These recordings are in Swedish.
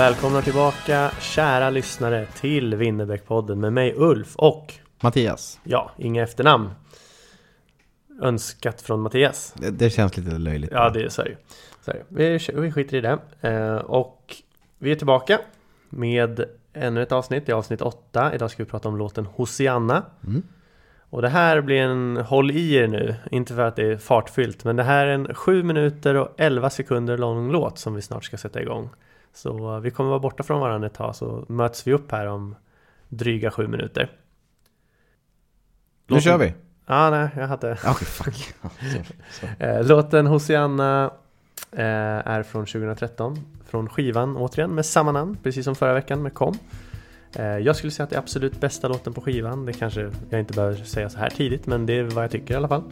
Välkomna tillbaka kära lyssnare till Winnerbäckpodden med mig Ulf och Mattias. ja, inga efternamn. Önskat från Mattias. Det, det känns lite löjligt. Ja, det är så. är det. Så är det. Vi, vi skiter i det. Eh, och vi är tillbaka med ännu ett avsnitt. Det är avsnitt 8. Idag ska vi prata om låten Hosianna. Mm. Och det här blir en håll i er nu. Inte för att det är fartfyllt, men det här är en 7 minuter och 11 sekunder lång låt som vi snart ska sätta igång. Så vi kommer vara borta från varandra ett tag så möts vi upp här om dryga 7 minuter. Nu kör vi! Ja, nej, jag hade... Okej, fuck. Eh, Låten Hosianna eh, är från 2013 Från skivan återigen med samma namn Precis som förra veckan med Kom Eh, Jag skulle säga att det är absolut bästa låten på skivan Det kanske jag inte behöver säga så här tidigt Men det är vad jag tycker i alla fall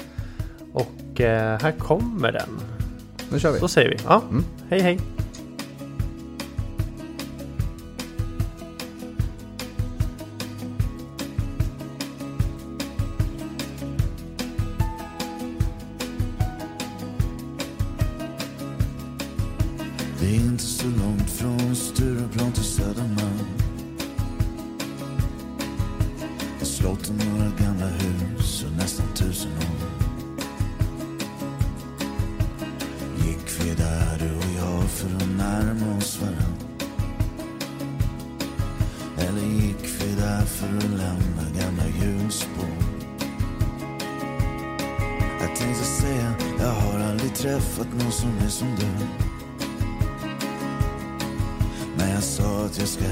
Och här kommer den Nu kör vi! Så säger vi ja, Mm. hej hej aldrig träffat någon som är som du när jag sa att jag ska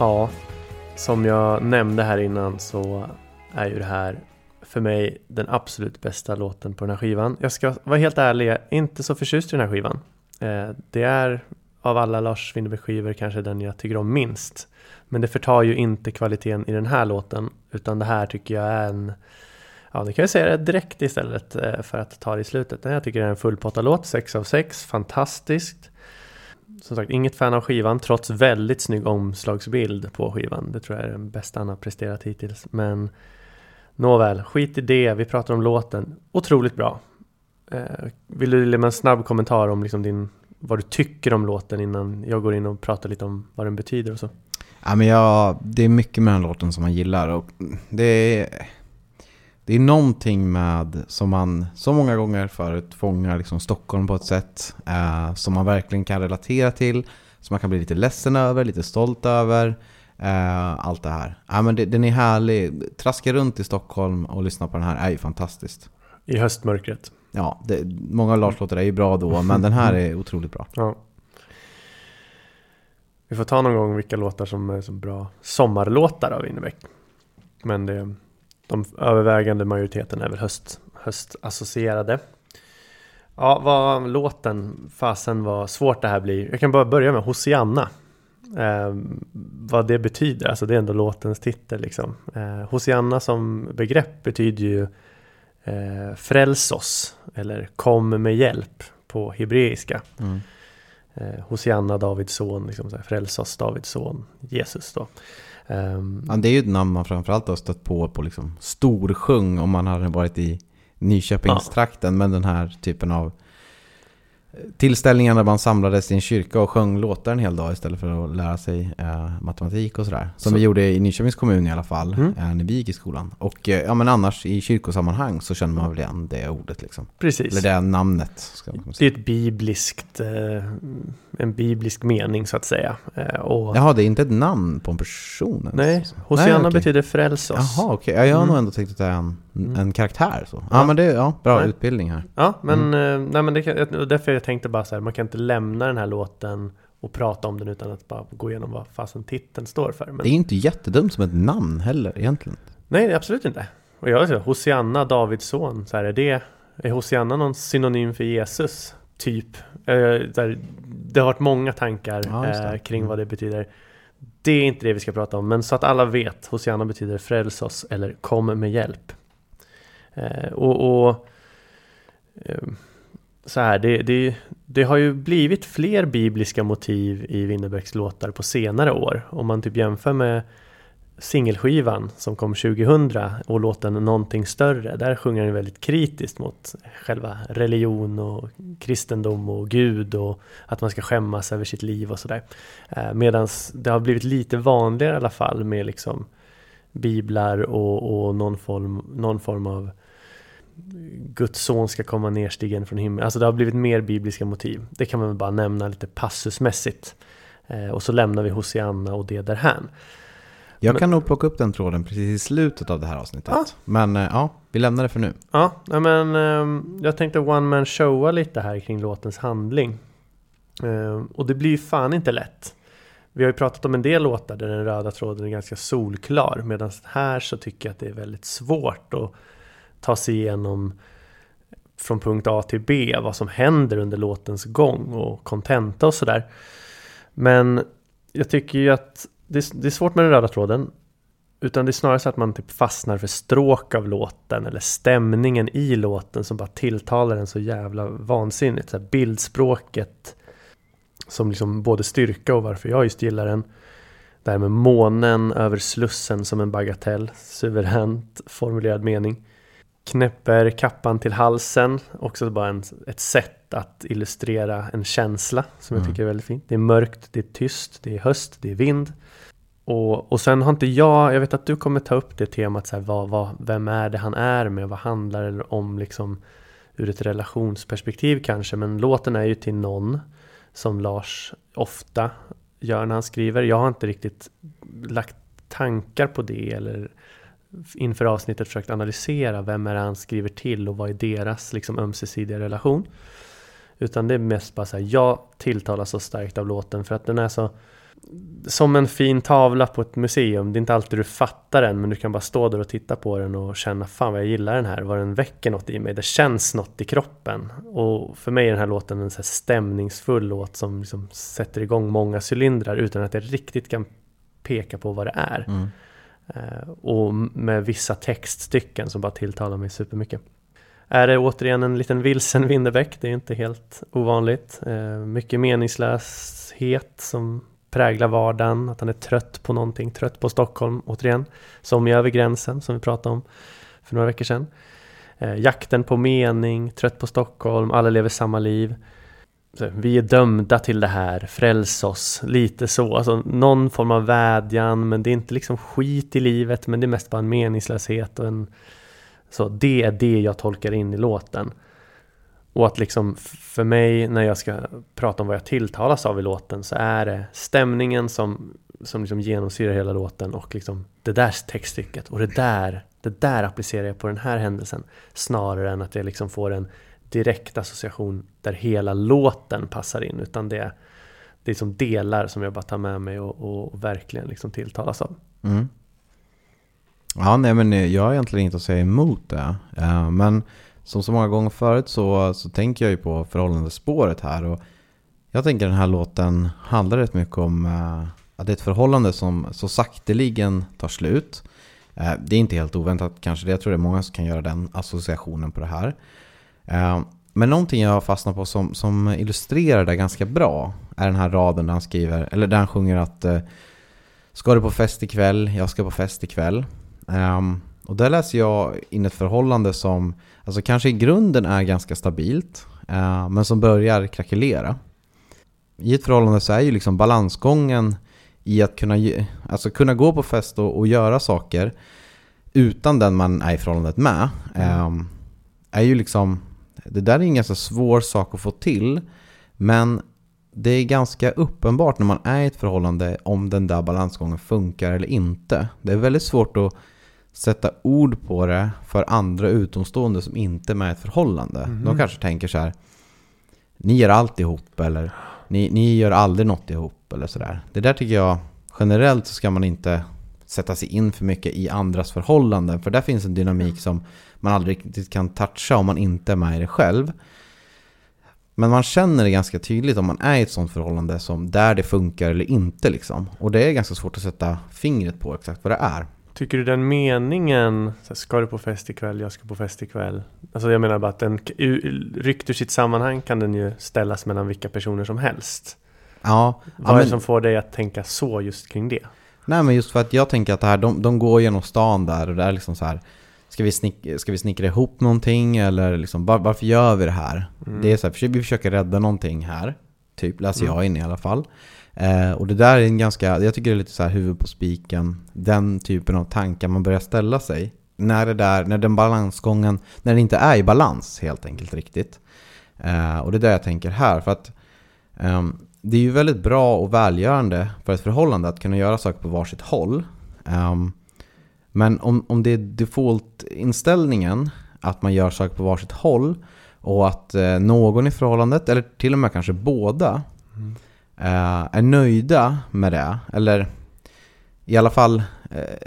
Ja, som jag nämnde här innan så är ju det här för mig den absolut bästa låten på den här skivan. Jag ska vara helt ärlig, jag är inte så förtjust i den här skivan. Eh, det är av alla Lars Winnerbäck skivor kanske den jag tycker om minst. Men det förtar ju inte kvaliteten i den här låten, utan det här tycker jag är en Ja, det kan jag säga direkt istället eh, för att ta det i slutet. Jag tycker det är en fullpottalåt, 6 av 6, fantastiskt. Som sagt, inget fan av skivan trots väldigt snygg omslagsbild på skivan. Det tror jag är den bästa han har presterat hittills. Men nåväl, skit i det. Vi pratar om låten. Otroligt bra. Eh, vill du lämna en snabb kommentar om liksom din, vad du tycker om låten innan jag går in och pratar lite om vad den betyder och så? Ja, men jag, det är mycket med den låten som man gillar och det är, det är någonting med, som man så många gånger förut fångar liksom Stockholm på ett sätt eh, som man verkligen kan relatera till, som man kan bli lite ledsen över, lite stolt över. Eh, allt det här. Ja, men det, den är härlig. Traska runt i Stockholm och lyssna på den här är ju fantastiskt. I höstmörkret. Ja, det, många av Lars låtar är ju bra då, men den här är otroligt bra. Ja. Vi får ta någon gång vilka låtar som är så bra sommarlåtar av Winnerbäck. Men det, de övervägande majoriteten är väl höst, höstassocierade. Ja, vad låten, fasen vad svårt det här blir. Jag kan bara börja med Hosianna. Eh, vad det betyder, alltså det är ändå låtens titel liksom. Eh, Hosianna som begrepp betyder ju eh, fräls oss eller kom med hjälp på hebreiska. Mm. Eh, Hosianna, Davids son, liksom så här, fräls oss, Davids son, Jesus då. Um, Ja, det är ju ett namn man framförallt har stött på på liksom Storsjung om man hade varit i Nyköpingstrakten. Men den här typen av tillställningar där man samlades i en kyrka och sjöng låtar en hel dag istället för att lära sig eh, matematik och sådär. Som Så- vi gjorde i Nyköpings kommun i alla fall, Mm. eh, när vi gick i skolan. Och eh, ja, men annars i kyrkosammanhang så känner man väl igen det ordet liksom. precis. Eller det namnet. Ska man Det är ett bibliskt, eh, en biblisk mening så att säga. Eh, och, Jaha, det är inte ett namn på en person ens, nej. Hosianna betyder fräls oss. Jaha, okej. Ja, jag har Mm. nog ändå tänkt att det är en, Mm. en karaktär. Så. Ja, Ja. men det är ja, bra Nej. utbildning här. Ja, men, Mm. eh, nej, men det kan, därför jag tänkte bara så här, man kan inte lämna den här låten och prata om den utan att bara gå igenom vad fasen titeln står för. Men, Det är ju inte jättedumt som ett namn heller egentligen. Nej, absolut inte. Och jag säger Hosianna, Davids son, så här, är det är Hosianna någon synonym för Jesus? Typ. Eh, där, det har varit många tankar Ja, eh, kring Mm. vad det betyder. Det är inte det vi ska prata om, men så att alla vet. Hosianna betyder fräls oss eller kom med hjälp. Eh, och, och eh, så här, det, det, det har ju blivit fler bibliska motiv i Winnerbäcks låtar på senare år. Om man typ jämför med singelskivan som kom 2000 och låten Någonting större. Där sjunger han väldigt kritiskt mot själva religion och kristendom och Gud och att man ska skämmas över sitt liv och sådär. Eh, Medan det har blivit lite vanligare i alla fall med liksom biblar och, och någon, form, någon form av Guds son ska komma nerstigen från himlen. Alltså det har blivit mer bibliska motiv. Det kan man väl bara nämna lite passusmässigt. Eh, och så lämnar vi Hosianna och det därhän. Jag Men- kan nog plocka upp den tråden precis i slutet av det här avsnittet. Ja. Men eh, ja, vi lämnar det för nu. Ja, men ehm, jag tänkte one man showa lite här kring låtens handling. Ehm, och det blir ju fan inte lätt. Vi har ju pratat om en del låtar där den röda tråden är ganska solklar. Medan här så tycker jag att det är väldigt svårt att ta sig igenom från punkt A till B, vad som händer under låtens gång och kontenta och sådär. Men jag tycker ju att det är, det är svårt med den röda tråden. Utan det är snarare så att man typ fastnar för stråk av låten eller stämningen i låten som bara tilltalar en så jävla vansinnigt. Så här bildspråket som liksom både styrka och varför jag just gillar den. Det här med månen över slussen som en bagatell, suveränt formulerad mening. Knäpper kappan till halsen, också bara en, ett sätt att illustrera en känsla som jag Mm. tycker är väldigt fint. Det är mörkt, det är tyst, det är höst, det är vind. Och, och sen har inte jag, jag vet att du kommer ta upp det temat så här, vad, vad, vem är det han är med, vad handlar det om liksom ur ett relationsperspektiv kanske, men låten är ju till någon som Lars ofta gör när han skriver. Jag har inte riktigt lagt tankar på det eller inför avsnittet försökt analysera vem är det han skriver till och vad är deras liksom ömsesidiga relation. Utan det är mest bara så här, jag tilltalas så starkt av låten för att den är så som en fin tavla på ett museum. Det är inte alltid du fattar den, men du kan bara stå där och titta på den och känna fan vad jag gillar den här, vad den väcker något i mig. Det känns något i kroppen. Och för mig är den här låten en så här stämningsfull låt som liksom sätter igång många cylindrar utan att jag riktigt kan peka på vad det är. Mm. Eh, och med vissa textstycken som bara tilltalar mig supermycket. Är det återigen en liten vilsen Winnerbäck, det är inte helt ovanligt. Eh, mycket meningslöshet som präglar vardagen, att han är trött på någonting, trött på Stockholm återigen. Som i Över gränsen som vi pratade om för några veckor sedan. Eh, jakten på mening, trött på Stockholm, alla lever samma liv. Vi är dömda till det här, fräls oss, lite så. Alltså någon form av vädjan, men det är inte liksom skit i livet, men det är mest bara en meningslöshet och en Så det är det jag tolkar in i låten. Och att liksom för mig när jag ska prata om vad jag tilltalas av i låten så är det stämningen som, som liksom genomsyrar hela låten och liksom det där textstycket och det där, det där applicerar jag på den här händelsen snarare än att jag liksom får en direkt association där hela låten passar in utan det, det är som delar som jag bara tar med mig och, och, och verkligen liksom tilltalas av. Mm. Ja, nej men eh, jag har egentligen inte att säga emot det. Uh, men som så många gånger förut så, så tänker jag ju på förhållandespåret här. Och jag tänker den här låten handlar rätt mycket om uh, att det är ett förhållande som så sakteligen tar slut. Uh, det är inte helt oväntat kanske det. Jag tror det är många som kan göra den associationen på det här. Eh, men någonting jag har fastnat på som, som illustrerar det ganska bra är den här raden där han skriver, eller där han sjunger att eh, Ska du på fest ikväll? Jag ska på fest ikväll. Um, och där läser jag in ett förhållande som alltså kanske i grunden är ganska stabilt, uh, men som börjar krackelera. I ett förhållande så är ju liksom balansgången i att kunna, alltså kunna gå på fest och, och göra saker utan den man är i förhållandet med. Um, är ju liksom, det där är en ganska svår sak att få till, men det är ganska uppenbart när man är i ett förhållande om den där balansgången funkar eller inte. Det är väldigt svårt att sätta ord på det för andra utomstående som inte är med i ett förhållande. Mm. De kanske tänker så här, ni gör allt ihop eller ni, ni gör aldrig något ihop eller sådär. Det där tycker jag, generellt så ska man inte sätta sig in för mycket i andras förhållanden. För där finns en dynamik som man aldrig riktigt kan toucha om man inte är med i det själv. Men man känner det ganska tydligt om man är i ett sånt förhållande som där det funkar eller inte liksom. Och det är ganska svårt att sätta fingret på exakt vad det är. Tycker du den meningen, ska du på fest ikväll, jag ska på fest ikväll. Alltså jag menar bara att den, ryckt ur sitt sammanhang kan den ju ställas mellan vilka personer som helst. Ja. Vad är det som får dig att tänka så just kring det? Nej men just för att jag tänker att det här, de, de går genom stan där och det är liksom så här Ska vi, snick, ska vi snickra ihop någonting eller liksom, var, varför gör vi det här? Mm. Det är så här, vi försöker rädda någonting här, typ läser mm. jag in i alla fall. Eh, och det där är en ganska, jag tycker det är lite så här huvud på spiken, den typen av tankar man börjar ställa sig. När det där, när den balansgången, när den inte är i balans helt enkelt riktigt. Eh, och det är där jag tänker här, för att eh, det är ju väldigt bra och välgörande för ett förhållande att kunna göra saker på varsitt håll. Um, men om, om det är default-inställningen att man gör saker på varsitt håll och att eh, någon i förhållandet, eller till och med kanske båda, mm. eh, är nöjda med det. Eller i alla fall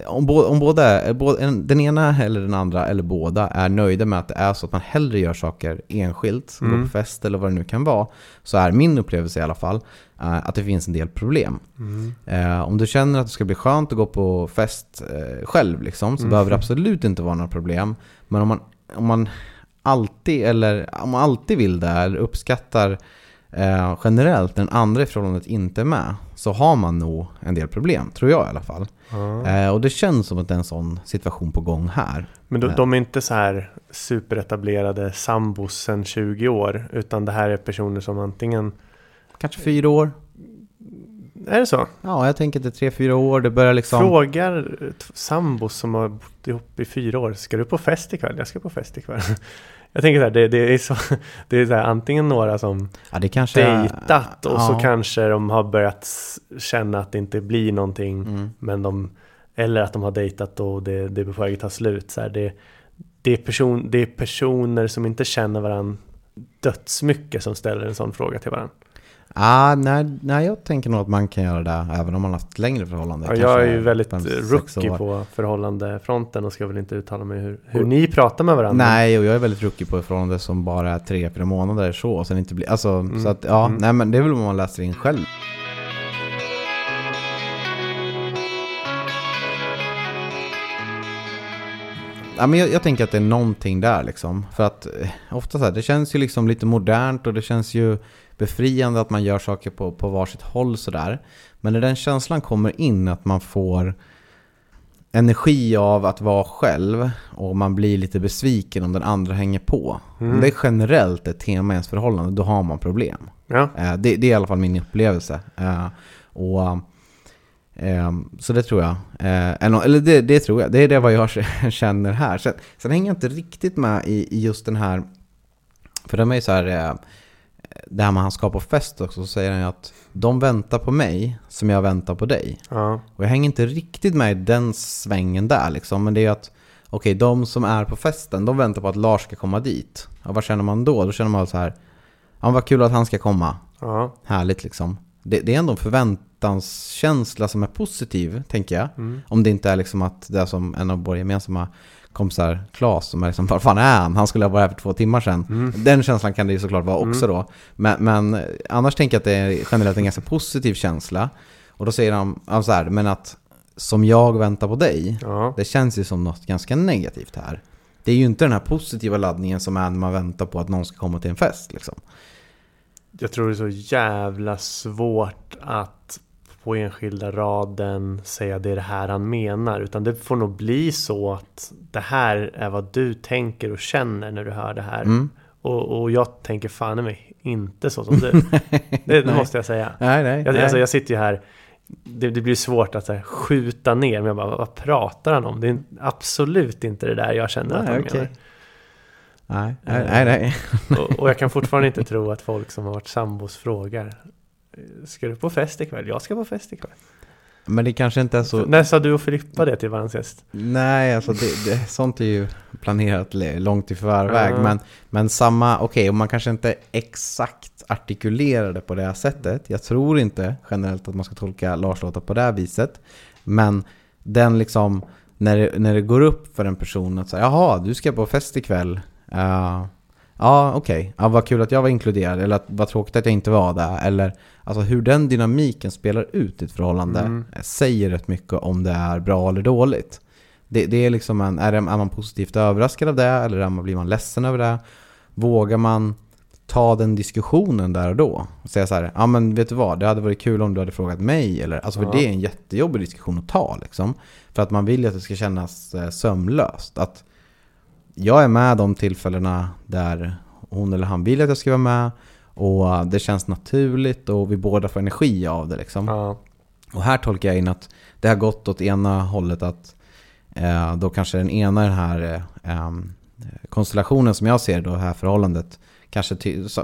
om, bo, om båda, den ena eller den andra eller båda är nöjda med att det är så att man hellre gör saker enskilt, mm. går på fest eller vad det nu kan vara, så är min upplevelse i alla fall uh, att det finns en del problem. Mm. Uh, om du känner att det ska bli skönt att gå på fest uh, själv, liksom, så mm. behöver det absolut inte vara några problem. Men om man, om man alltid, eller om man alltid vill det, eller uppskattar eh, generellt den andra i förhållandet inte är med så har man nog en del problem, tror jag i alla fall. Mm. Och det känns som att det är en sån situation på gång här. Men de, eh. de är inte så här superetablerade sambos sedan 20 år, utan det här är personer som antingen... Kanske fyra år. Är det så? Ja, jag tänker att det är tre, fyra år. Det börjar liksom... Frågar sambos som har bott ihop i fyra år. Ska du på fest ikväll? Jag ska på fest ikväll. Jag tänker så här, det, det är, så, det är så här, antingen några som ja, det kanske dejtat och ja. så kanske de har börjat känna att det inte blir någonting. Mm. Men de, eller att de har dejtat och det, det är på väg att ta slut. Så här, det, det, är person, det är personer som inte känner varandra dödsmycket som ställer en sån fråga till varandra. Ah, nej, nej, jag tänker nog att man kan göra det även om man har haft längre förhållande. Ja, jag är ju väldigt rookie på förhållandefronten och ska väl inte uttala mig hur, hur ni pratar med varandra. Nej, och jag är väldigt rookie på förhållande som bara är tre, fyra månader så. Och sen inte blir, alltså, mm. så att, ja, mm. nej men det är väl vad man läser in själv. Ja, men jag, jag, tänker att det är någonting där liksom. För att eh, ofta så här, det känns ju liksom lite modernt och det känns ju befriande att man gör saker på, på varsitt håll sådär. Men när den känslan kommer in att man får energi av att vara själv och man blir lite besviken om den andra hänger på. Mm. Om det är generellt ett tema i ens förhållande, då har man problem. Ja. Eh, det, det, är i alla fall min upplevelse. Eh, och så det tror jag. Eh, eller det, det tror jag. Det är det vad jag känner här. Sen, sen hänger jag inte riktigt med i, i just den här... För de är ju så här... Eh, det här med han ska på fest också, så säger han ju att de väntar på mig som jag väntar på dig. Ja, Och jag hänger inte riktigt med i den svängen där liksom. Men det är ju att, okej, de som är på festen, de väntar på att Lars ska komma dit. Och vad känner man då? Då känner man så här, ja vad kul att han ska komma. ja, Härligt liksom. Det, det är ändå en förväntanskänsla som är positiv, tänker jag. mm. Om det inte är liksom att det är som en av våra gemensamma kompisar, Claes, som är liksom, var fan är han? Han skulle ha varit här för två timmar sedan. Mm. Den känslan kan det ju såklart vara också då. Men, men annars tänker jag att det är generellt en ganska positiv känsla. Och då säger han, han så här, men att som jag väntar på dig, ja. det känns ju som något ganska negativt här. Det är ju inte den här positiva laddningen som är när man väntar på att någon ska komma till en fest liksom. Jag tror det är så jävla svårt att på enskilda raden säga det är det här han menar. Utan det får nog bli så att det här är vad du tänker och känner när du hör det här. Mm. Och, och jag tänker fan i mig inte så som du. det, det måste jag säga. Nej, nej. Jag, nej. alltså, jag sitter ju här, det, det blir svårt att här, skjuta ner, men jag bara, vad, pratar han om? Det är absolut inte det där jag känner att Nej, han okej. menar. nej, nej, nej, nej. Och, och jag kan fortfarande inte tro att folk som har varit sambos frågar Ska du på fest ikväll? Jag ska på fest ikväll. Men det kanske inte är så... När sa du och Filippa det till varandra sist? Nej, alltså det, det, sånt är ju planerat långt i förväg. Ja. Men, men samma, okej, och man kanske inte exakt artikulerar det på det här sättet. Jag tror inte generellt att man ska tolka Lars låtar på det här viset. Men den liksom, när det, när det går upp för en person att säga, jaha, du ska på fest ikväll. Uh, ja, okej. Ja, vad kul att jag var inkluderad. Eller att, vad tråkigt att jag inte var där. Eller alltså hur den dynamiken spelar ut i ett förhållande Mm. säger rätt mycket om det är bra eller dåligt. Det, det är liksom en, är, det, är man positivt överraskad av det eller är man, blir man ledsen över det? Vågar man ta den diskussionen där och då? Och säga så här, ja men vet du vad, det hade varit kul om du hade frågat mig. Eller, alltså för Ja. det är en jättejobbig diskussion att ta liksom. För att man vill ju att det ska kännas eh, sömlöst. Att jag är med de tillfällena där hon eller han vill att jag ska vara med. Och det känns naturligt och vi båda får energi av det liksom. Ja, Och här tolkar jag in att det har gått åt ena hållet att eh, då kanske den ena den här eh, konstellationen som jag ser då, det här förhållandet, kanske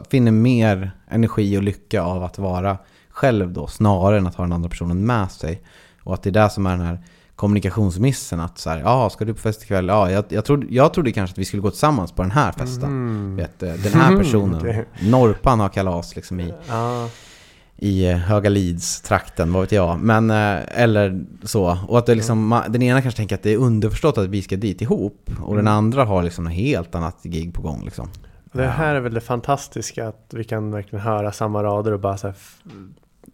finner mer energi och lycka av att vara själv då, snarare än att ha den andra personen med sig. Och att det är det som är den här kommunikationsmissen, att så här, ja, ska du på fest ikväll? Ja, jag, jag, trodde, jag trodde kanske att vi skulle gå tillsammans på den här festen. Mhm. Vet, eh, den här personen, Okej. Norpan har kalas liksom i ja, i eh, Höga Lids-trakten, vad vet jag. Men, eh, eller så. Och att det liksom, ma- den ena kanske tänker att det är underförstått att vi ska dit ihop. Och den andra har liksom något helt annat gig på gång liksom. det här är väl det fantastiska att vi kan verkligen höra samma rader och bara så här,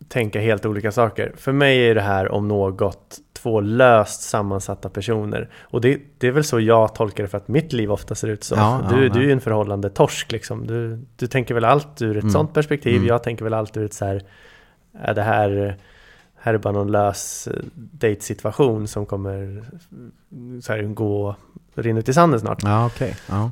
tänka helt olika saker. För mig är det här om något två löst sammansatta personer. Och det, det är väl så jag tolkar det för att mitt liv ofta ser ut så. Ja, du, ja, du är ju en förhållande torsk liksom. Du, du tänker väl allt ur ett Mm. sånt perspektiv. Mm. Jag tänker väl allt ur ett så här, är det här, här är bara någon lös eh, dejtsituation som kommer så här, gå rinna ut i sanden snart. Ja, okej. Ja.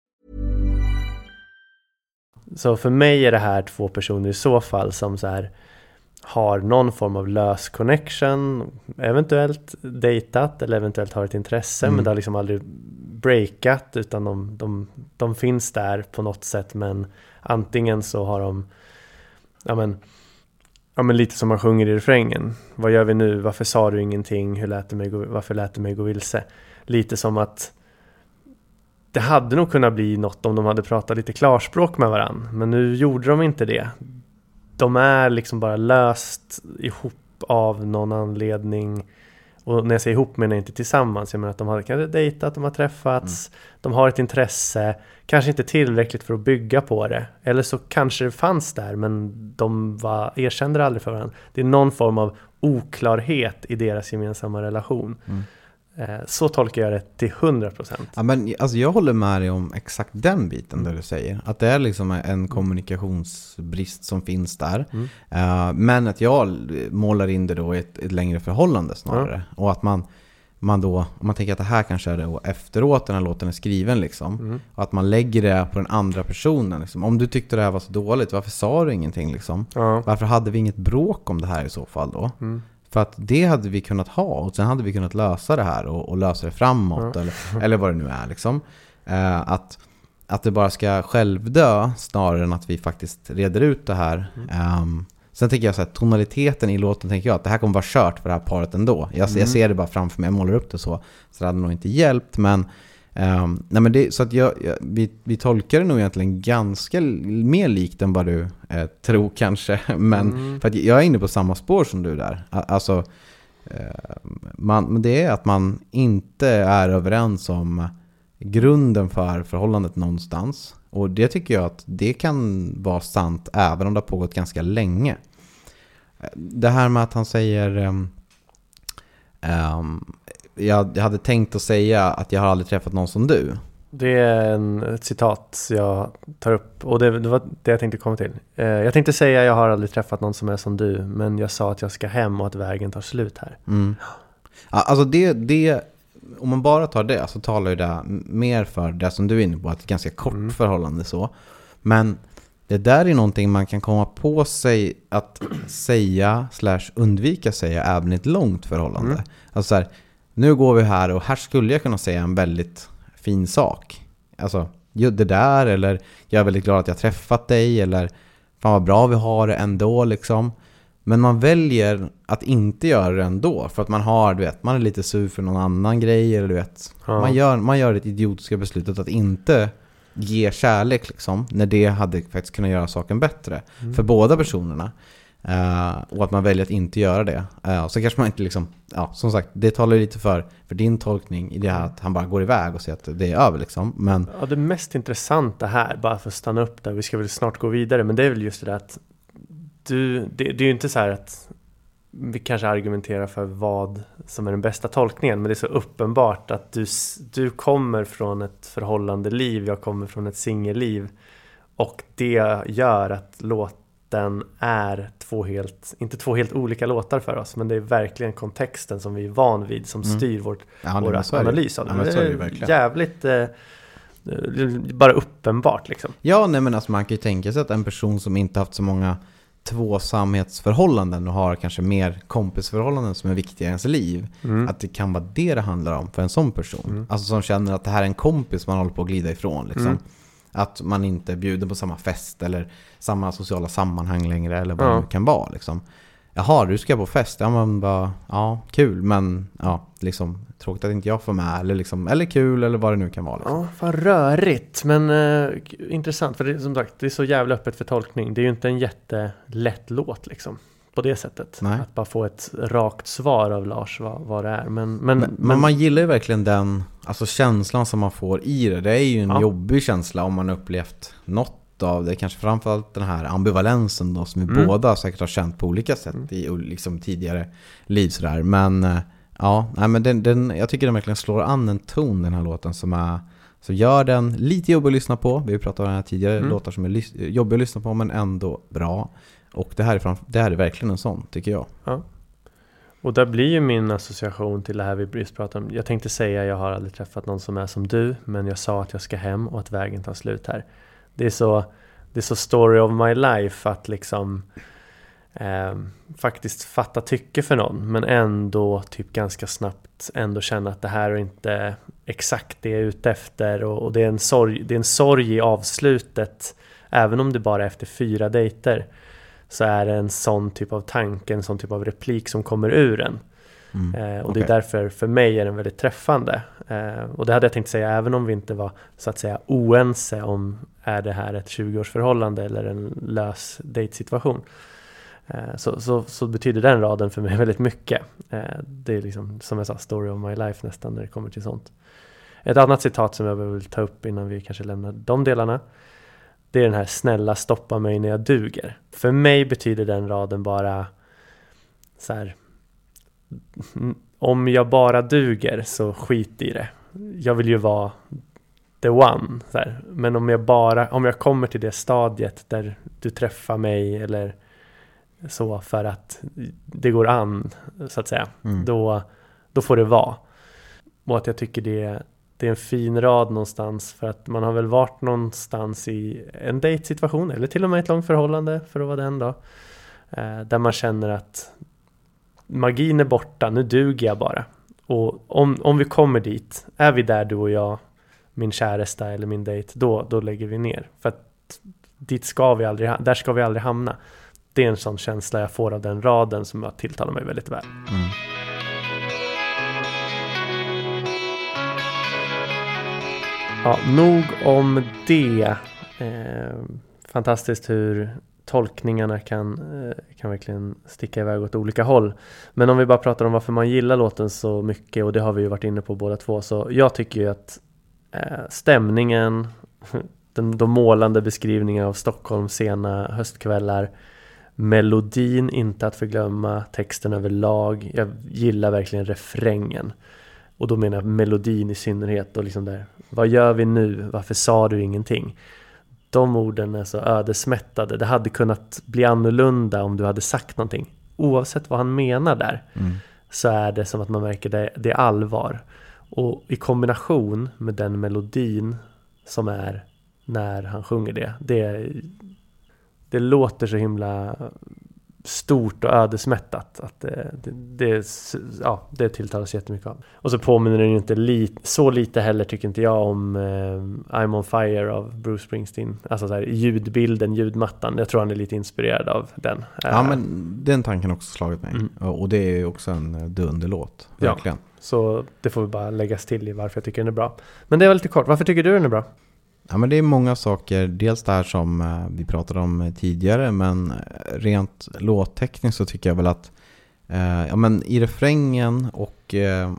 Så för mig är det här två personer i så fall som så här har någon form av lös connection, eventuellt dejtat eller eventuellt har ett intresse Mm. men det har liksom aldrig breakat utan de, de, de finns där på något sätt men antingen så har de ja men Ja men lite som man sjunger i refrängen. Vad gör vi nu? Varför sa du ingenting? Hur lät det mig gå, varför lät det mig gå vilse? Lite som att det hade nog kunnat bli något om de hade pratat lite klarspråk med varandra. Men nu gjorde de inte det. De är liksom bara löst ihop av någon anledning. Och när jag säger ihop menar jag inte tillsammans. Jag menar att de har kanske dejtat, de har träffats, mm. de har ett intresse. Kanske inte tillräckligt för att bygga på det. Eller så kanske det fanns där men de var, erkände det aldrig för varandra. Det är någon form av oklarhet i deras gemensamma relation. Mm. Eh, så tolkar jag det till 100%. Ja, men, alltså, jag håller med dig om exakt den biten mm. där du säger. Att det är liksom en kommunikationsbrist som finns där. Mm. Uh, men att jag målar in det då i ett, ett längre förhållande snarare. Mm. Och att man, man då, om man tänker att det här kanske är det efteråt den här låten är skriven liksom. Mm. Och att man lägger det på den andra personen. Liksom. Om du tyckte det här var så dåligt, varför sa du ingenting liksom? Varför hade vi inget bråk om det här i så fall då? Mm. För att det hade vi kunnat ha och sen hade vi kunnat lösa det här och, och lösa det framåt eller, eller vad det nu är. Liksom. Eh, att, att det bara ska självdö snarare än att vi faktiskt reder ut det här. Mm. Um, sen tänker jag så här, tonaliteten i låten tänker jag att det här kommer vara kört för det här paret ändå. Jag, mm. jag ser det bara framför mig, jag målar upp det så. Så det hade nog inte hjälpt men Um, nej men det, så att jag, jag, vi, vi tolkar det nog egentligen ganska mer likt än vad du eh, tror kanske. Men mm. för att jag är inne på samma spår som du där. Alltså, eh, man, det är att man inte är överens om grunden för förhållandet någonstans. Och det tycker jag att det kan vara sant även om det har pågått ganska länge. Det här med att han säger um, um, jag hade tänkt att säga att jag har aldrig träffat någon som du. Det är en, ett citat jag tar upp och det, det, var det jag tänkte komma till. Eh, jag tänkte säga jag har aldrig träffat någon som är som du, men jag sa att jag ska hem och att vägen tar slut här. Mm. Alltså det, det, om man bara tar det så talar ju det mer för det som du är inne på, att det är ett ganska kort mm. förhållande så. Men det där är någonting man kan komma på sig att säga slash undvika säga även i ett långt förhållande. Mm. Alltså så här, nu går vi här och här skulle jag kunna säga en väldigt fin sak. Alltså, det där eller jag är väldigt glad att jag träffat dig eller fan vad bra vi har det ändå liksom. Men man väljer att inte göra det ändå för att man har, du vet, man är lite sur för någon annan grej eller du vet. Ja. Man, gör, man gör det idiotiska beslutet att inte ge kärlek liksom, när det hade faktiskt kunnat göra saken bättre mm. för båda personerna. Uh, och att man väljer att inte göra det. Uh, så kanske man inte liksom, ja som sagt, det talar lite för, för din tolkning i det här att han bara går iväg och säger att det är över liksom. Men... Ja, det mest intressanta här, bara för att stanna upp där, vi ska väl snart gå vidare, men det är väl just det där att du, det, det är ju inte så här att vi kanske argumenterar för vad som är den bästa tolkningen, men det är så uppenbart att du, du kommer från ett förhållande liv, jag kommer från ett singelliv och det gör att låta den är två helt, inte två helt olika låtar för oss, men det är verkligen kontexten som vi är van vid som mm. styr vårt, ja, vår analys av det. Det är jävligt eh, bara uppenbart liksom. Ja, nej men alltså man kan ju tänka sig att en person som inte haft så många tvåsamhetsförhållanden och har kanske mer kompisförhållanden som är viktiga i ens liv. Mm. Att det kan vara det det handlar om för en sån person. Mm. Alltså som känner att det här är en kompis man håller på att glida ifrån. Liksom. Mm. Att man inte bjuder på samma fest eller samma sociala sammanhang längre eller vad ja. det kan vara. Liksom. Jaha, du ska på fest? Ja, men bara, ja, kul, men ja, liksom tråkigt att inte jag får med. Eller, liksom, eller kul, eller vad det nu kan vara. Liksom. Ja, fan rörigt, men eh, intressant. För det, som sagt, det är så jävla öppet för tolkning. Det är ju inte en jättelätt låt liksom på det sättet. Nej. Att bara få ett rakt svar av Lars vad, vad det är. Men, men, men, men, man gillar ju verkligen den alltså känslan som man får i det. Det är ju en ja. jobbig känsla om man upplevt något av det. Kanske framförallt den här ambivalensen då som vi mm. båda säkert har känt på olika sätt mm. i liksom, tidigare liv. Sådär. Men eh, ja, nej, men den, den, jag tycker den verkligen slår an en ton den här låten som är så gör den lite jobbig att lyssna på. Vi pratat om den här tidigare, mm. låtar som är jobbiga att lyssna på men ändå bra. Och det här, är framför, det här är verkligen en sån, tycker jag. Ja. Och där blir ju min association till det här vi just pratade om. Jag tänkte säga jag har aldrig träffat någon som är som du, men jag sa att jag ska hem och att vägen tar slut här. Det är så, det är så story of my life att liksom eh, faktiskt fatta tycke för någon, men ändå typ ganska snabbt ändå känna att det här är inte exakt det jag är ute efter och, och det, är en sorg, det är en sorg i avslutet, även om det bara är efter fyra dejter så är det en sån typ av tanke, en sån typ av replik som kommer ur en. Mm. Eh, och det är därför, för mig är den väldigt träffande. Eh, och det hade jag tänkt säga även om vi inte var så att säga oense om är det här ett 20-årsförhållande eller en lös dejtsituation. Eh, så, så, så betyder den raden för mig väldigt mycket. Eh, det är liksom som jag sa, story of my life nästan när det kommer till sånt. Ett annat citat som jag vill ta upp innan vi kanske lämnar de delarna. Det är den här snälla stoppa mig när jag duger. För mig betyder den raden bara så här. "Mm, Om jag bara duger så skit i det. Jag vill ju vara the one. Så här. Men om jag bara, om jag kommer till det stadiet där du träffar mig eller så för att det går an så att säga. Mm. Då, då får det vara. Och att jag tycker det, det är en fin rad någonstans för att man har väl varit någonstans i en dejtsituation eller till och med ett långt förhållande för att vara den då. Eh, där man känner att magin är borta, nu duger jag bara. Och om, om vi kommer dit, är vi där du och jag, min käresta eller min dejt, då, då lägger vi ner. För att dit ska vi aldrig, där ska vi aldrig hamna. Det är en sån känsla jag får av den raden som jag tilltalar mig väldigt väl. Mm. Ja, nog om det. Eh, fantastiskt hur tolkningarna kan, eh, kan verkligen sticka iväg åt olika håll. Men om vi bara pratar om varför man gillar låten så mycket och det har vi ju varit inne på båda två. Så jag tycker ju att eh, stämningen, den, de målande beskrivningarna av Stockholms sena höstkvällar, melodin inte att förglömma, texten överlag. Jag gillar verkligen refrängen. Och då menar jag melodin i synnerhet och liksom där, vad gör vi nu? Varför sa du ingenting? De orden är så ödesmättade. Det hade kunnat bli annorlunda om du hade sagt någonting. Oavsett vad han menar där Mm. så är det som att man märker det, det är allvar. Och i kombination med den melodin som är när han sjunger det. Det, det låter så himla stort och ödesmättat. Att det, det, det, ja, det tilltalas jättemycket av. Och så påminner den ju inte li, så lite heller tycker inte jag om eh, I'm on fire av Bruce Springsteen. Alltså så här, ljudbilden, ljudmattan. Jag tror han är lite inspirerad av den. Ja Eh, men den tanken har också slagit mig. Mm. Och det är ju också en eh, dunderlåt. Ja. Verkligen. Så det får vi bara läggas till i varför jag tycker den är bra. Men det var lite kort, varför tycker du den är bra? Ja men det är många saker. Dels det här som eh, vi pratade om eh, tidigare. Men eh, rent låttekniskt så tycker jag väl att eh, ja, men i refrängen och eh,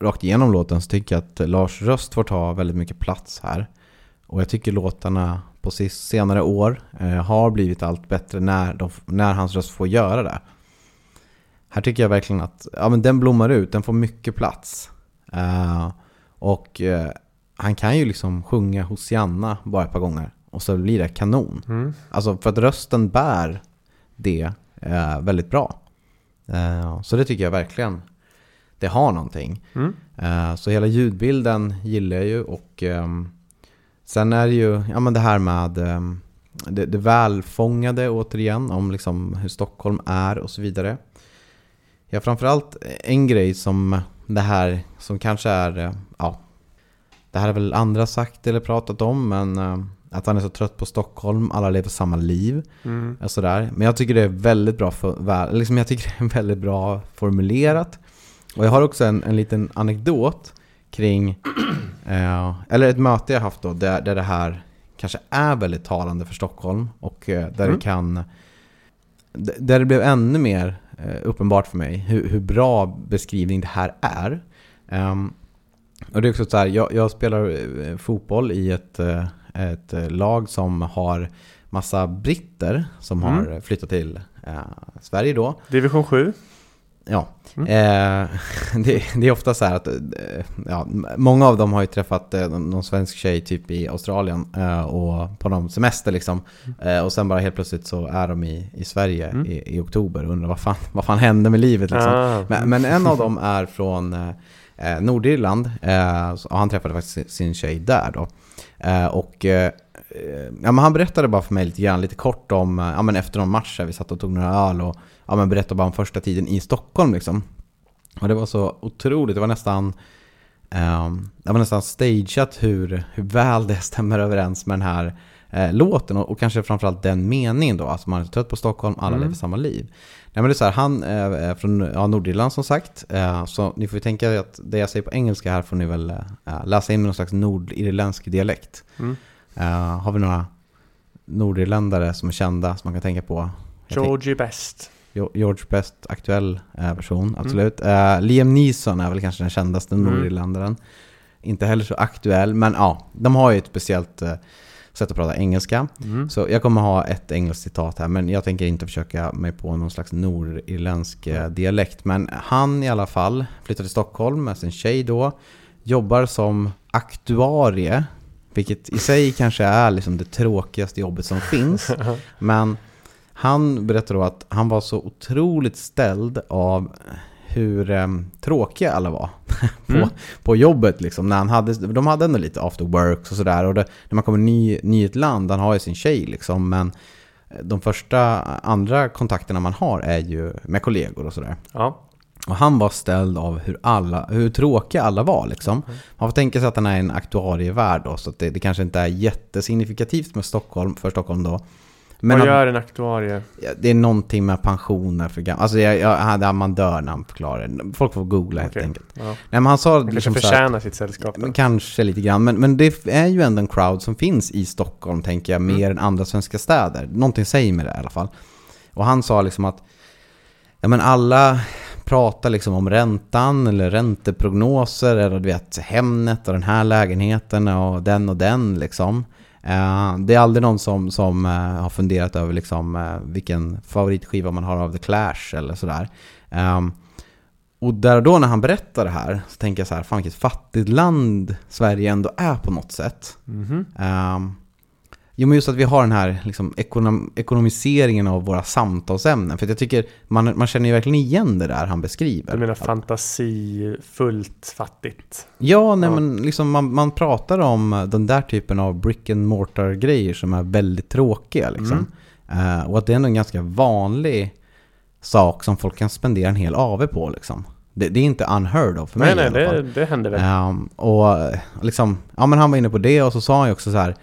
rakt igenom låten så tycker jag att Lars röst får ta väldigt mycket plats här. Och jag tycker låtarna på senare år eh, har blivit allt bättre när, de, när hans röst får göra det. Här tycker jag verkligen att ja, men den blommar ut, den får mycket plats. Eh, och eh, han kan ju liksom sjunga Hosianna bara ett par gånger. Och så blir det kanon. Mm. Alltså för att rösten bär det eh, väldigt bra. Eh, så det tycker jag verkligen. Det har någonting. Mm. Eh, så hela ljudbilden gillar jag ju och ehm, sen är det ju ja, men det här med ehm, det, det välfångade återigen om liksom hur Stockholm är och så vidare. Ja, framförallt en grej som det här som kanske är, eh, ja, det här har väl andra sagt eller pratat om, men eh, att han är så trött på Stockholm, alla lever samma liv. Mm. Och sådär. Men jag tycker det är väldigt bra, för, liksom jag tycker det är väldigt bra formulerat. Och jag har också en, en liten anekdot kring, eh, eller ett möte jag haft då, där, där det här kanske är väldigt talande för Stockholm. Och eh, där Mm. det kan, där det blev ännu mer eh, uppenbart för mig hur, hur bra beskrivning det här är. Ehm, och det är också så här, jag, jag spelar eh, fotboll i ett, eh, ett eh, lag som har massa britter som Mm. har flyttat till eh, Sverige då. Division 7. Ja, Mm. eh, det, det är ofta så här att ja, många av dem har ju träffat eh, någon svensk tjej typ i Australien eh, och på någon semester liksom. Eh, och sen bara helt plötsligt så är de i, i Sverige Mm. i, i oktober och undrar vad fan, vad fan hände med livet liksom. Ah. Men, men en av dem är från eh, Nordirland eh, och han träffade faktiskt sin- tjej där då. Eh, och eh, eh, ja, men han berättade bara för mig lite grann, lite kort om, eh, ja men efter någon match där vi satt och tog några öl och ja, men berättade bara om första tiden i Stockholm liksom. Och det var så otroligt, det var nästan ehm, det var nästan stageat hur, hur väl det stämmer överens med den här eh, låten och, och kanske framförallt den meningen då, alltså man är trött på Stockholm, alla Mm. lever samma liv. Men det är så här, han eh, är från ja, Nordirland som sagt, eh, så ni får ju tänka att det jag säger på engelska här får ni väl eh, läsa in med någon slags nordirländsk dialekt. Mm. Har vi några nordirländare som är kända som man kan tänka på? Georgie Best. George Best, aktuell person, absolut. Eh, Liam Neeson är väl kanske den kändaste Mm. nordirländaren. Inte heller så aktuell, men ja, de har ju ett speciellt sätt att prata engelska. Mm. Så jag kommer ha ett engelskt citat här, men jag tänker inte försöka mig på någon slags nordirländsk eh, dialekt. Men han i alla fall flyttade till Stockholm med sin tjej då, jobbar som aktuarie, vilket i sig kanske är liksom det tråkigaste jobbet som finns. Men han berättade då att han var så otroligt ställd av hur eh, tråkiga alla var på, Mm. på jobbet. Liksom. När han hade, de hade ändå lite after works och sådär. Och det, när man kommer ny, ny i ett land, han har ju sin tjej liksom. Men de första andra kontakterna man har är ju med kollegor och sådär. Ja. Och han var ställd av hur, alla, hur tråkiga alla var liksom. Man får tänka sig att han är en aktuarievärld då, så det, det kanske inte är jättesignifikativt med Stockholm, för Stockholm då. Vad han- gör en aktuarie? Det är någonting med pensioner för gamla. Alltså jag, jag, ja, man dör när han förklarar det. Folk får googla helt Okej. enkelt. Ja. Nej men han sa Han kanske liksom här- förtjänar sitt sällskap. då. men kanske lite grann. Men, men det är ju ändå en crowd som finns i Stockholm, tänker jag, mer än andra svenska städer. Någonting säger mig det i alla fall. Och han sa liksom att ja, men alla pratar liksom om räntan eller ränteprognoser eller du vet Hemnet och den här lägenheten och den och den liksom. Eh, det är aldrig någon som, som eh, har funderat över liksom, eh, vilken favoritskiva man har av The Clash eller sådär. Ehm, och där och då när han berättar det här så tänker jag så här, fan vilket fattigt land Sverige ändå är på något sätt. Mhm. Um, jo men just att vi har den här liksom, ekonom ekonomiseringen av våra samtalsämnen. För jag tycker man, man känner ju verkligen igen det där han beskriver. Du menar fantasifullt fattigt? Ja, nej, Ja. men liksom man, man pratar om den där typen av brick and mortar grejer som är väldigt tråkiga. Liksom. Mm. Eh, och att det är ändå en ganska vanlig sak som folk kan spendera en hel AV på. Liksom. Det, det är inte unheard of för mig nej, i nej, alla fall. det, det händer väl. Ehm, och liksom, ja men han var inne på det och så sa han ju också så här.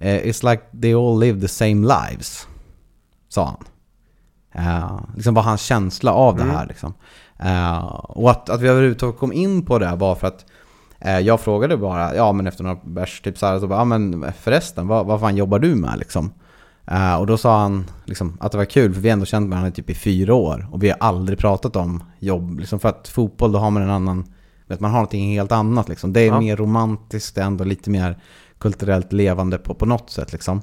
Eh, It's like they all live the same lives. Sa han. Uh, liksom var hans känsla av det Mm. här liksom. Eh, och att, att vi överhuvudtaget kom in på det var för att jag frågade bara, ja men efter några bärs, typ så här, så bara, ja men förresten, vad, vad fan jobbar du med liksom? Eh, och då sa han liksom, att det var kul, för vi har ändå känt varandra typ i fyra år. Och vi har aldrig pratat om jobb, liksom för att fotboll, då har man en annan, vet, man har någonting helt annat liksom. Det är Ja. mer romantiskt, det är ändå lite mer kulturellt levande på, på något sätt liksom.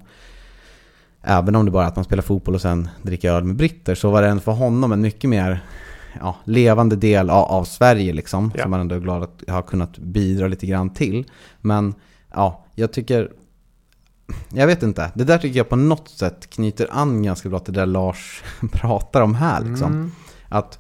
Även om det bara är att man spelar fotboll och sen dricker öl med britter, så var det ändå för honom en mycket mer ja, levande del av, av Sverige liksom. Ja. Som man ändå är glad att ha kunnat bidra lite grann till. Men ja, jag tycker jag vet inte. Det där tycker jag på något sätt knyter an ganska bra till det där Lars pratar om här. Liksom. Mm. Att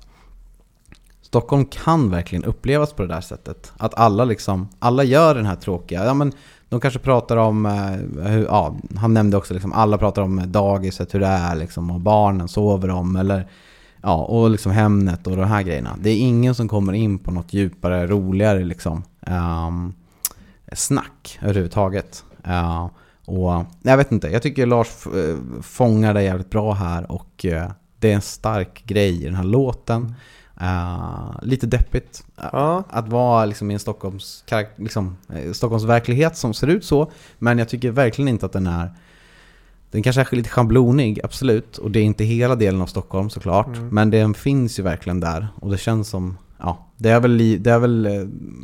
Stockholm kan verkligen upplevas på det där sättet. Att alla liksom, alla gör den här tråkiga, ja men de kanske pratar om, eh, hur, ja, han nämnde också liksom, alla pratar om dagiset, hur det är liksom, och barnen sover om, eller ja, och liksom Hemnet och de här grejerna. Det är ingen som kommer in på något djupare, roligare liksom, um, snack överhuvudtaget. Uh, och jag vet inte, jag tycker Lars eh, fångar det jävligt bra här och uh, det är en stark grej i den här låten. Eh, lite deppigt Ja. att vara liksom i en Stockholms, liksom, eh, Stockholms verklighet som ser ut så. Men jag tycker verkligen inte att den är den kanske är lite schablonig, absolut. Och det är inte hela delen av Stockholm såklart. Mm. Men den finns ju verkligen där. Och det känns som, ja, det är väl, det är väl eh,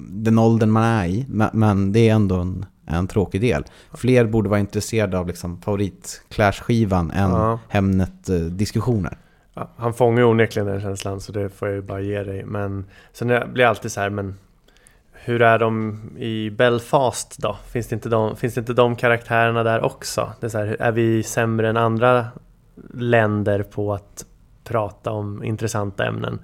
den åldern man är i. Men, det är ändå en, en tråkig del. Fler borde vara intresserade av liksom favorit-Clash-skivan än Ja. Hemnet-diskussioner. Ja, han fångar ju onekligen den känslan så det får jag ju bara ge dig. Men sen blir jag alltid så här, men hur är de i Belfast då? Finns det inte de, finns det inte de karaktärerna där också? Det är, så här, är vi sämre än andra länder på att prata om intressanta ämnen?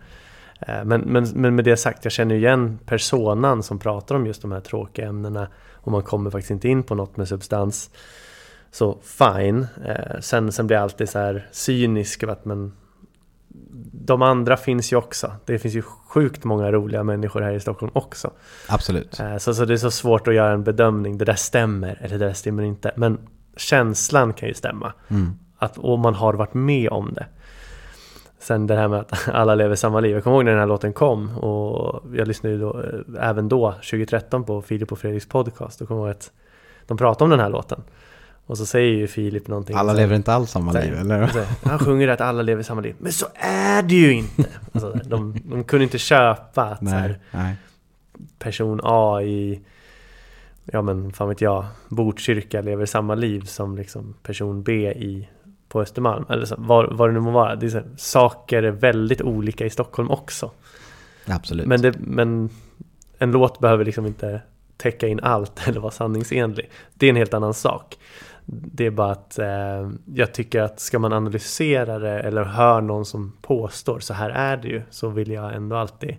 Eh, men, men, men med det sagt, jag känner ju igen personan som pratar om just de här tråkiga ämnena och man kommer faktiskt inte in på något med substans. Så fine. Eh, sen, sen blir jag alltid så här cynisk att men de andra finns ju också. Det finns ju sjukt många roliga människor här i Stockholm också. Absolut. Eh, Så, så det är så svårt att göra en bedömning. Det där stämmer eller det där stämmer inte. Men känslan kan ju stämma. Mm. Att, och man har varit med om det. Sen det här med att alla lever samma liv. Jag kommer ihåg när den här låten kom och jag lyssnade ju då, eh, även då, 2013 på Filip och Fredriks podcast. Då kommer jag ihåg att de pratade om den här låten. Och så säger ju Filip någonting. Alla lever inte alls samma liv, eller? Han sjunger att alla lever samma liv. Men så är det ju inte! Alltså, de, de kunde inte köpa att Nej, här, nej. person A i Ja men fan vet jag Botkyrka lever samma liv som liksom person B i På Östermalm eller så, var, vad det nu må vara det är så, här, Saker är väldigt olika i Stockholm också Absolut. men, det, men En låt behöver liksom inte Täcka in allt eller vara sanningsenlig Det är en helt annan sak Det är bara att eh, Jag tycker att ska man analysera det Eller hör någon som påstår Så här är det ju Så vill jag ändå alltid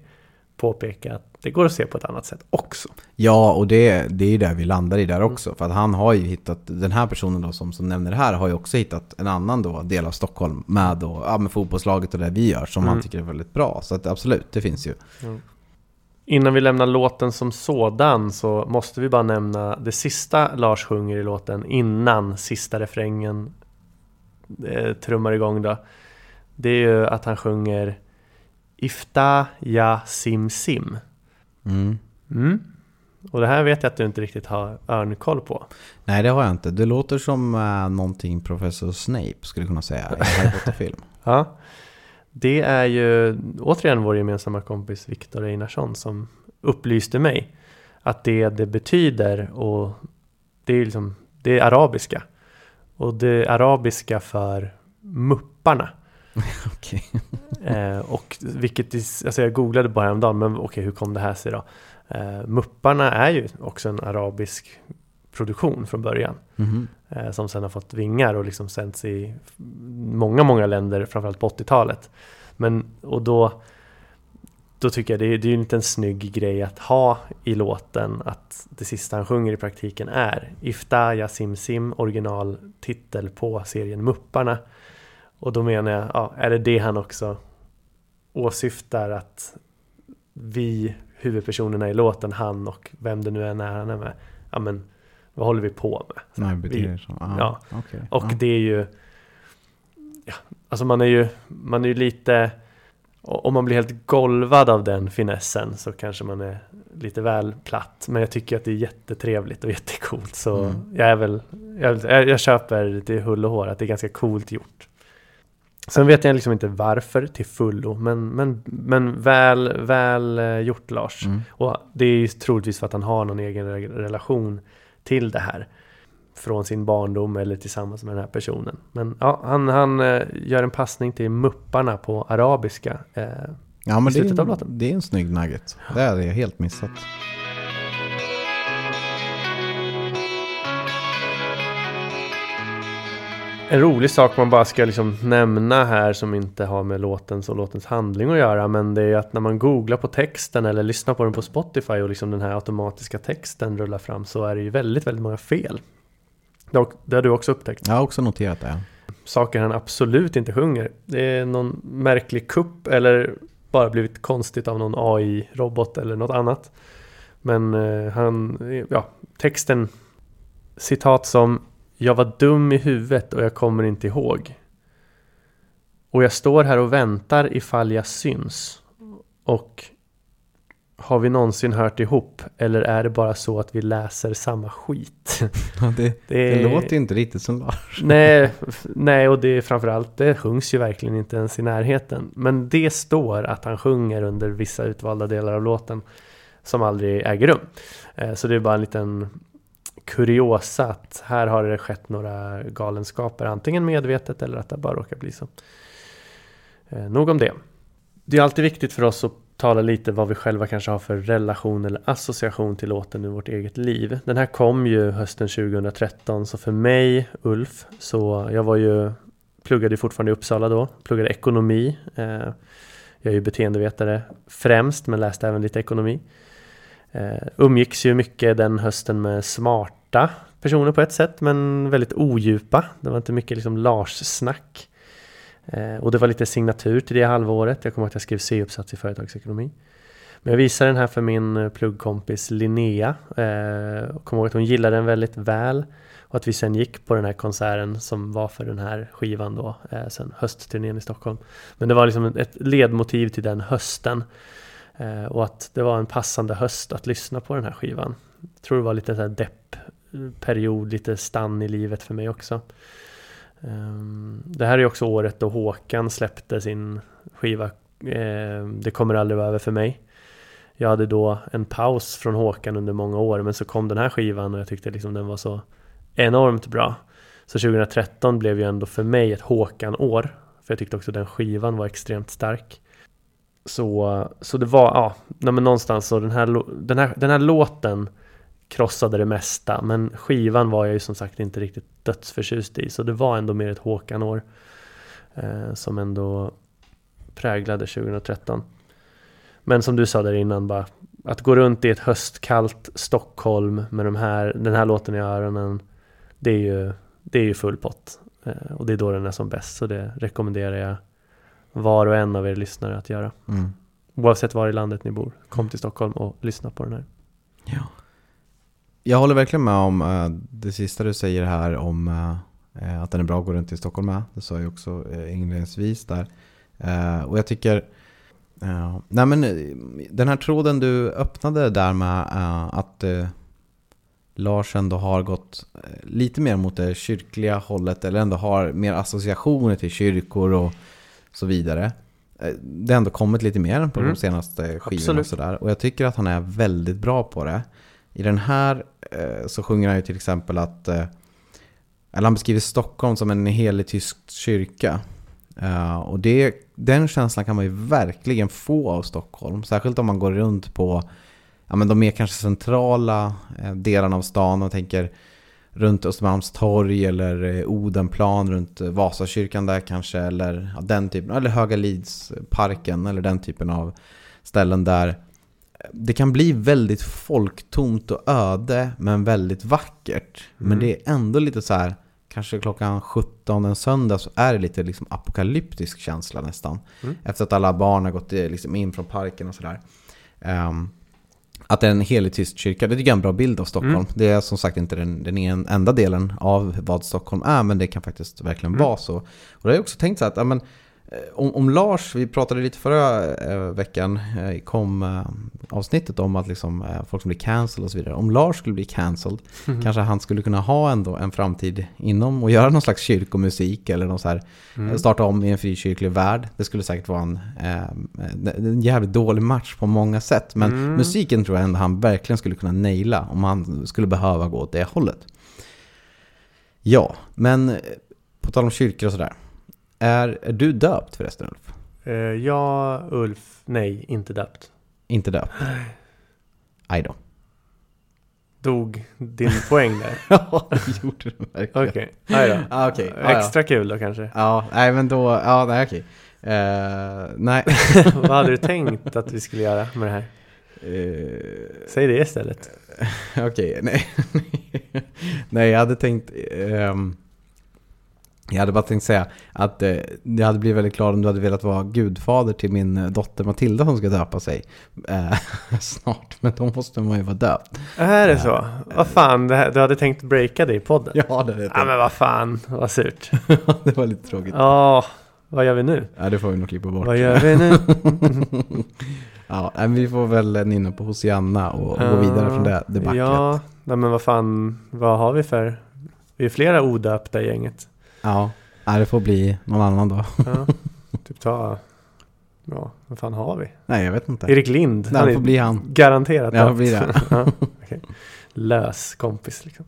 Påpeka att det går att se på ett annat sätt också Ja, och det, det är ju där vi landar i där också. För att han har ju hittat, den här personen då som, som nämner det här har ju också hittat en annan då del av Stockholm med, då, ja, med fotbollslaget och det vi gör som Mm. han tycker är väldigt bra. Så att absolut, det finns ju. Innan vi lämnar låten som sådan så måste vi bara nämna det sista Lars sjunger i låten innan sista refrängen eh, trummar igång då. Det är ju att han sjunger Ifta ja sim sim. Mm. Mm. Och det här vet jag att du inte riktigt har örnkoll på. Nej, det har jag inte. Det låter som uh, någonting professor Snape skulle kunna säga i en Harry Potter-film. Ja. Det är ju återigen vår gemensamma kompis Viktor Einarsson som upplyste mig att det det betyder och det är liksom det är arabiska och det är arabiska för mupparna. Okej. Eh, och vilket, alltså jag googlade bara häromdagen, men okej hur kom det här sig då? Eh, mupparna är ju också en arabisk produktion från början. Mhm. Eh, Eh, som sen har fått vingar och liksom sänds i många, många länder, framförallt på 80-talet. Men, och då, då tycker jag det är, det är en liten snygg grej att ha i låten att det sista han sjunger i praktiken är Ifta ja sim sim, originaltitel på serien Mupparna. Och då menar jag, ja, är det det han också åsyftar att vi, huvudpersonerna i låten, han och vem det nu än är han är med, ja men vad håller vi på med? Nej, vi-. Ah, Ja, okej. och ja. det är ju ja, Alltså man är ju Man är ju lite Om man blir helt golvad av den finessen Så kanske man är lite väl platt Men jag tycker att det är jättetrevligt och jättecoolt Så Mm. jag är väl jag, jag köper till hull och hår att det är ganska coolt gjort Sen vet jag liksom inte varför till fullo Men, men, men väl, väl eh, gjort Lars Mm. och det är ju troligtvis för att han har någon egen re- relation till det här. Från sin barndom eller tillsammans med den här personen. Men ja, han, han eh, gör en passning till Mupparna på arabiska. Eh, Ja, men i det är, slutet av en, låten. det är en snygg nugget. Det hade jag helt missat. En rolig sak man bara ska liksom nämna här som inte har med låtens och låtens handling att göra men det är att när man googlar på texten eller lyssnar på den på Spotify och liksom den här automatiska texten rullar fram så är det ju väldigt, väldigt många fel. Det har, du också upptäckt. Jag har också noterat det. saker han absolut inte sjunger. Det är någon märklig kupp eller bara blivit konstigt av någon AI-robot eller något annat. Men eh, han, ja, texten citat som Jag var dum i huvudet och jag kommer inte ihåg. Och jag står här och väntar ifall jag syns. Och har vi någonsin hört ihop? Eller är det bara så att vi läser samma skit? Ja, det, Det, det låter ju inte riktigt som Lars. Nej, nej, och det är framförallt, det sjungs ju verkligen inte ens i närheten. Men det står att han sjunger under vissa utvalda delar av låten som aldrig äger rum. Eh, Så det är bara en liten kuriosa att här har det skett några galenskaper, antingen medvetet eller att det bara råkar bli så. Eh, Nog om det. Det är alltid viktigt för oss att tala lite vad vi själva kanske har för relation eller association till låten i vårt eget liv. Den här kom ju hösten 2013 så för mig, Ulf, så jag var ju pluggade fortfarande i Uppsala då, pluggade ekonomi. Eh, Jag är ju beteendevetare främst men läste även lite ekonomi. Eh, umgicks ju mycket den hösten med SMART smarta personer på ett sätt men väldigt odjupa. Det var inte mycket liksom Lars-snack. Eh, och det var lite signatur till det halvåret. Jag kommer ihåg att jag skrev C-uppsats i företagsekonomi. Men jag visade den här för min eh, pluggkompis Linnea. Eh, och kommer ihåg att hon gillade den väldigt väl. Och att vi sen gick på den här konserten som var för den här skivan då, eh, sen höstturnén i Stockholm. Men det var liksom ett ledmotiv till den hösten. Eh, och att det var en passande höst att lyssna på den här skivan. Jag tror det var lite så här Period, lite stann i livet för mig också. Ehm, det här är också året då Håkan släppte sin skiva ehm, Det kommer aldrig vara över för mig. Jag hade då en paus från Håkan under många år men så kom den här skivan och jag tyckte liksom den var så enormt bra. Så 2013 blev ju ändå för mig ett Håkan-år. För jag tyckte också den skivan var extremt stark. Så, så det var, ja, men någonstans så den här, den, här, den här låten krossade det mesta. Men skivan var jag ju som sagt inte riktigt dödsförtjust i. Så det var ändå mer ett Håkan-år. Eh, som ändå präglade 2013. Men som du sa där innan, bara att gå runt i ett höstkallt Stockholm med de här, den här låten i öronen. Det är ju, det är ju full pott. Eh, och det är då den är som bäst. Så det rekommenderar jag var och en av er lyssnare att göra. Mm. Oavsett var i landet ni bor. Kom till Stockholm och lyssna på den här. Ja. Jag håller verkligen med om uh, det sista du säger här om uh, att den är bra att gå runt i Stockholm med. Det sa jag också inledningsvis där. Och jag tycker, nej men den här tråden du öppnade där med att Lars ändå har gått lite mer mot det kyrkliga hållet eller ändå har mer associationer till kyrkor och så vidare. Det har ändå kommit lite mer på mm. de senaste skivorna och sådär. Och jag tycker att han är väldigt bra på det. I den här eh, så sjunger han ju till exempel att eh, eller han beskriver Stockholm som en helig tysk kyrka. Eh, och det, den känslan kan man ju verkligen få av Stockholm. Särskilt om man går runt på ja, men de mer kanske centrala delarna av stan och tänker runt Östermalmstorg eller Odenplan, runt Vasakyrkan där kanske. Eller ja, den typen, eller Höga Lidsparken eller den typen av ställen där det kan bli väldigt folktomt och öde men väldigt vackert. Mm. Men det är ändå lite så här, kanske klockan 17 en söndag så är det lite liksom apokalyptisk känsla nästan. Mm. Efter att alla barn har gått eh, liksom in från parken och sådär. Um, att det är en helig tyst kyrka, det tycker jag är en bra bild av Stockholm. Mm. Det är som sagt inte den, den enda delen av vad Stockholm är, men det kan faktiskt verkligen mm. vara så. Och då har jag också tänkt så att, ja, men, om, om, Lars, vi pratade lite förra eh, veckan, eh, kom eh, avsnittet om att liksom, eh, folk som blir cancelled och så vidare. Om Lars skulle bli cancelled, mm. kanske han skulle kunna ha ändå en framtid inom och göra någon slags kyrkomusik eller någon så här, mm. starta om i en frikyrklig värld. Det skulle säkert vara en, eh, en jävligt dålig match på många sätt. Men mm. musiken tror jag ändå han verkligen skulle kunna naila om han skulle behöva gå åt det hållet. Ja, men på tal om kyrkor och sådär. Är, är du döpt förresten Ulf? Uh, ja, Ulf. Nej, inte döpt. Inte döpt? Aj då. Dog din poäng där? ja, det gjorde den verkligen. Okej, okay. då. Ah, okay. ah, Extra kul då kanske? Ja, nej men då, ja nej okej. Okay. Uh, eh, nej. Vad hade du tänkt att vi skulle göra med det här? Uh, Säg det istället. okej, okay, nej. nej, jag hade tänkt... Um, jag hade bara tänkt säga att eh, jag hade blivit väldigt glad om du hade velat vara gudfader till min eh, dotter Matilda som ska döpa sig eh, snart. Men då måste man ju vara döpt. Är det så? Eh, vad fan, du hade tänkt breaka det i podden? Ja, det hade jag tänkt. Ja, men vad fan, vad surt. det var lite tråkigt. Ja, vad gör vi nu? Ja, det får vi nog klippa bort. Vad gör vi nu? ja, men vi får väl nynna på Hosianna och, och gå vidare från det debaclet. Ja, men vad fan, vad har vi för? Vi är flera odöpta i gänget. Ja, det får bli någon annan då. Ja, typ ta... Ja, vad fan har vi? Nej, jag vet inte. Erik Lind. Nej, det får bli han. Garanterat. Ja, det blir det. ja, okay. Lös kompis liksom.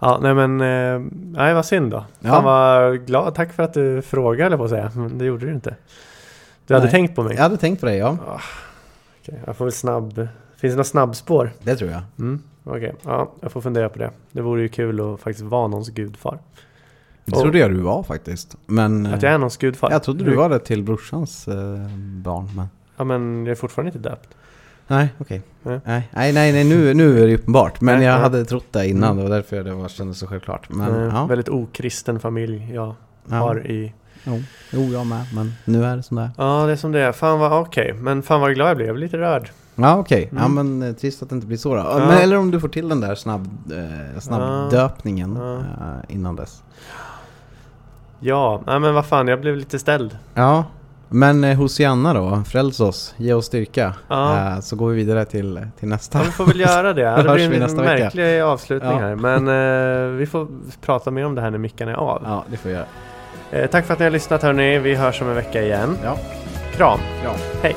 Ja, nej men, eh, nej vad synd då. Ja. Fan vad glad, tack för att du frågade på att säga, men det gjorde du inte. Du hade tänkt på mig? Jag hade tänkt på dig, ja. Oh, okay. Jag får väl snabb, finns det några snabbspår? Det tror jag. Mm, Okej, okay. ja, jag får fundera på det. Det vore ju kul att faktiskt vara någons gudfar. Det trodde jag du var faktiskt. Men, att jag är någons gudfar? Jag trodde du var det till brorsans eh, barn. Men... Ja men jag är fortfarande inte döpt. Nej, okej. Okay. Nej. nej, nej, nej, nu, nu är det uppenbart. Men nej, jag nej. hade trott det innan. Det var därför det var, kändes så självklart. Men, nej, ja. Väldigt okristen familj jag ja. har i... Jo. jo, jag med. Men nu är det som det är. Ja, det är som det är. Fan vad okej. Okay. Men fan vad glad jag blev. Jag blev lite rörd. Ja okej, ja Mm. men eh, trist att det inte blir så då. Ja. Men, eller om du får till den där snabb, eh, snabbdöpningen Ja. eh, innan dess. Ja, nej men vad fan, jag blev lite ställd. Ja, men eh, Hosianna då, fräls oss, ge oss styrka. Ja. Eh, så går vi vidare till, till nästa. Ja, vi får väl göra det. Det blir en nästa vecka. märklig avslutning Ja. här. Men eh, vi får prata mer om det här när mickarna är av. Ja, det får vi göra. Eh, tack för att ni har lyssnat hörni. Vi hörs om en vecka igen. Ja. Kram. Kram. Hej.